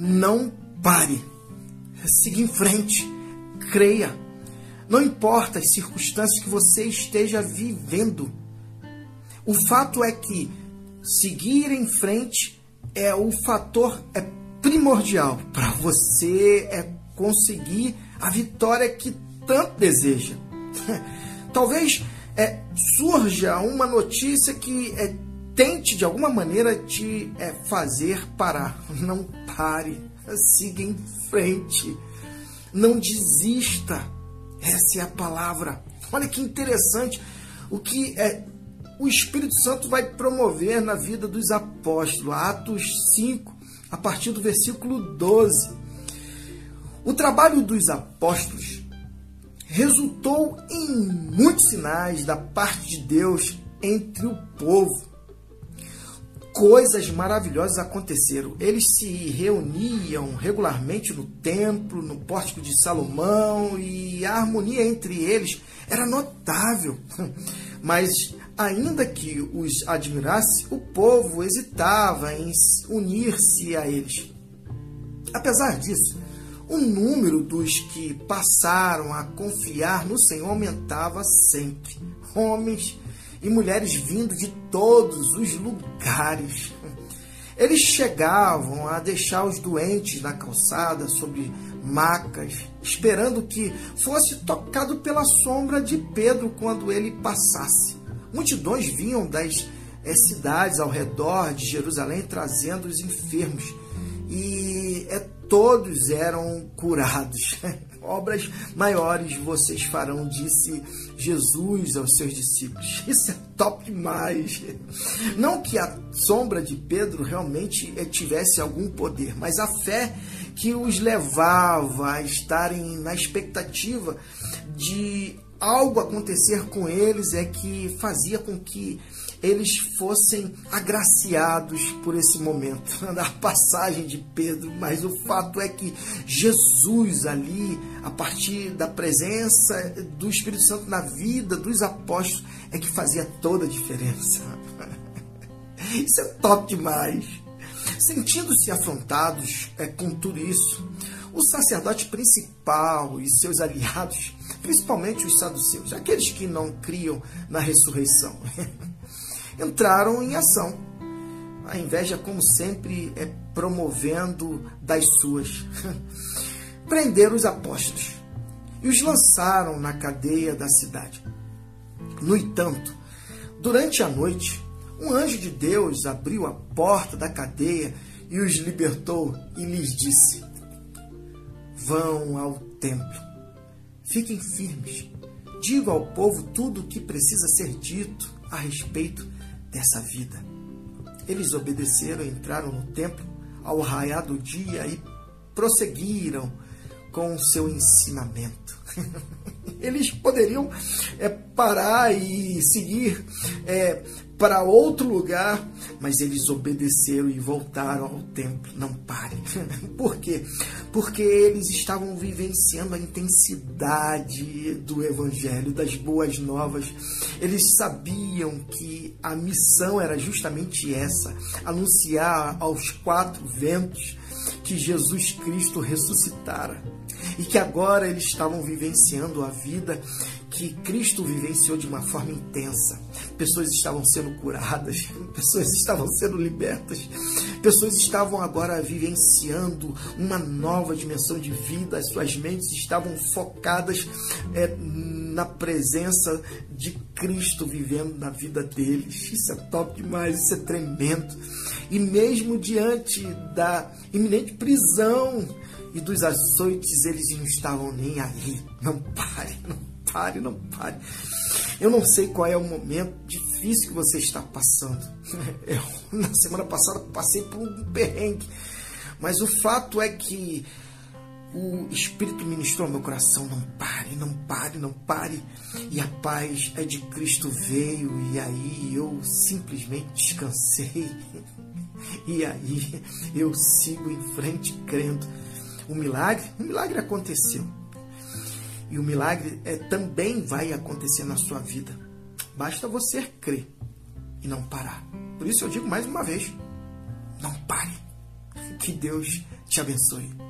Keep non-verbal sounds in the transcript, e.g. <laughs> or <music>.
Não pare. Siga em frente. Creia. Não importa as circunstâncias que você esteja vivendo. O fato é que seguir em frente é o fator é primordial para você é conseguir a vitória que tanto deseja. <laughs> Talvez é, surja uma notícia que é, tente de alguma maneira te é, fazer parar. <laughs> Não pare, siga em frente, não desista. Essa é a palavra. Olha que interessante o que é, o Espírito Santo vai promover na vida dos apóstolos. Atos 5, a partir do versículo 12. O trabalho dos apóstolos resultou em muitos sinais da parte de Deus entre o povo. Coisas maravilhosas aconteceram. Eles se reuniam regularmente no templo, no pórtico de Salomão, e a harmonia entre eles era notável. <laughs> Mas, ainda que os admirasse, o povo hesitava em unir-se a eles. Apesar disso, o número dos que passaram a confiar no Senhor aumentava sempre. Homens e mulheres vindo de todos os lugares. Eles chegavam a deixar os doentes na calçada, sobre macas, esperando que fosse tocado pela sombra de Pedro quando ele passasse. Multidões vinham das é, cidades ao redor de Jerusalém trazendo os enfermos. E é todos eram curados. <laughs> Obras maiores vocês farão, disse Jesus aos seus discípulos. <laughs> Isso é top demais. Não que a sombra de Pedro realmente eh, tivesse algum poder, mas a fé que os levava a estarem na expectativa de algo acontecer com eles é que fazia com que eles fossem agraciados por esse momento, <laughs> da passagem de Pedro, mas o fato é que Jesus ali, a partir da presença do Espírito Santo na vida dos apóstolos, é que fazia toda a diferença. <laughs> Isso é top demais. Sentindo-se afrontados é, com tudo isso, o sacerdote principal e seus aliados, principalmente os saduceus, aqueles que não criam na ressurreição, <laughs> entraram em ação. A inveja, como sempre, é promovendo das suas. <laughs> Prenderam os apóstolos e os lançaram na cadeia da cidade. No entanto, durante a noite, um anjo de Deus abriu a porta da cadeia e os libertou e lhes disse: Vão ao templo, fiquem firmes, digam ao povo tudo o que precisa ser dito a respeito dessa vida. Eles obedeceram, entraram no templo ao raiar do dia e prosseguiram com o seu ensinamento. <laughs> Eles poderiam é, parar e seguir é, para outro lugar, mas eles obedeceram e voltaram ao templo. Não pare. <laughs> Por quê? Porque eles estavam vivenciando a intensidade do evangelho, das boas novas. Eles sabiam que a missão era justamente essa: anunciar aos quatro ventos que Jesus Cristo ressuscitara e que agora eles estavam vivenciando a vida que Cristo vivenciou de uma forma intensa. Pessoas estavam sendo curadas, <laughs> pessoas estavam sendo libertas, pessoas estavam agora vivenciando uma nova dimensão de vida, as suas mentes estavam focadas é, na presença de Cristo vivendo na vida deles. Isso é top demais, isso é tremendo. E mesmo diante da iminente prisão e dos açoites, eles não estavam nem aí. Não pare, não pare, não pare. Eu não sei qual é o momento difícil que você está passando. <laughs> Eu, na semana passada, passei por um perrengue. Mas o fato é que o Espírito ministrou ao meu coração: não pare, não pare, não pare. E a paz é de Cristo veio, e aí eu simplesmente descansei. <laughs> E aí eu sigo em frente crendo. O milagre, o milagre aconteceu. E o milagre é, também vai acontecer na sua vida. Basta você crer e não parar. Por isso eu digo mais uma vez: não pare. Que Deus te abençoe.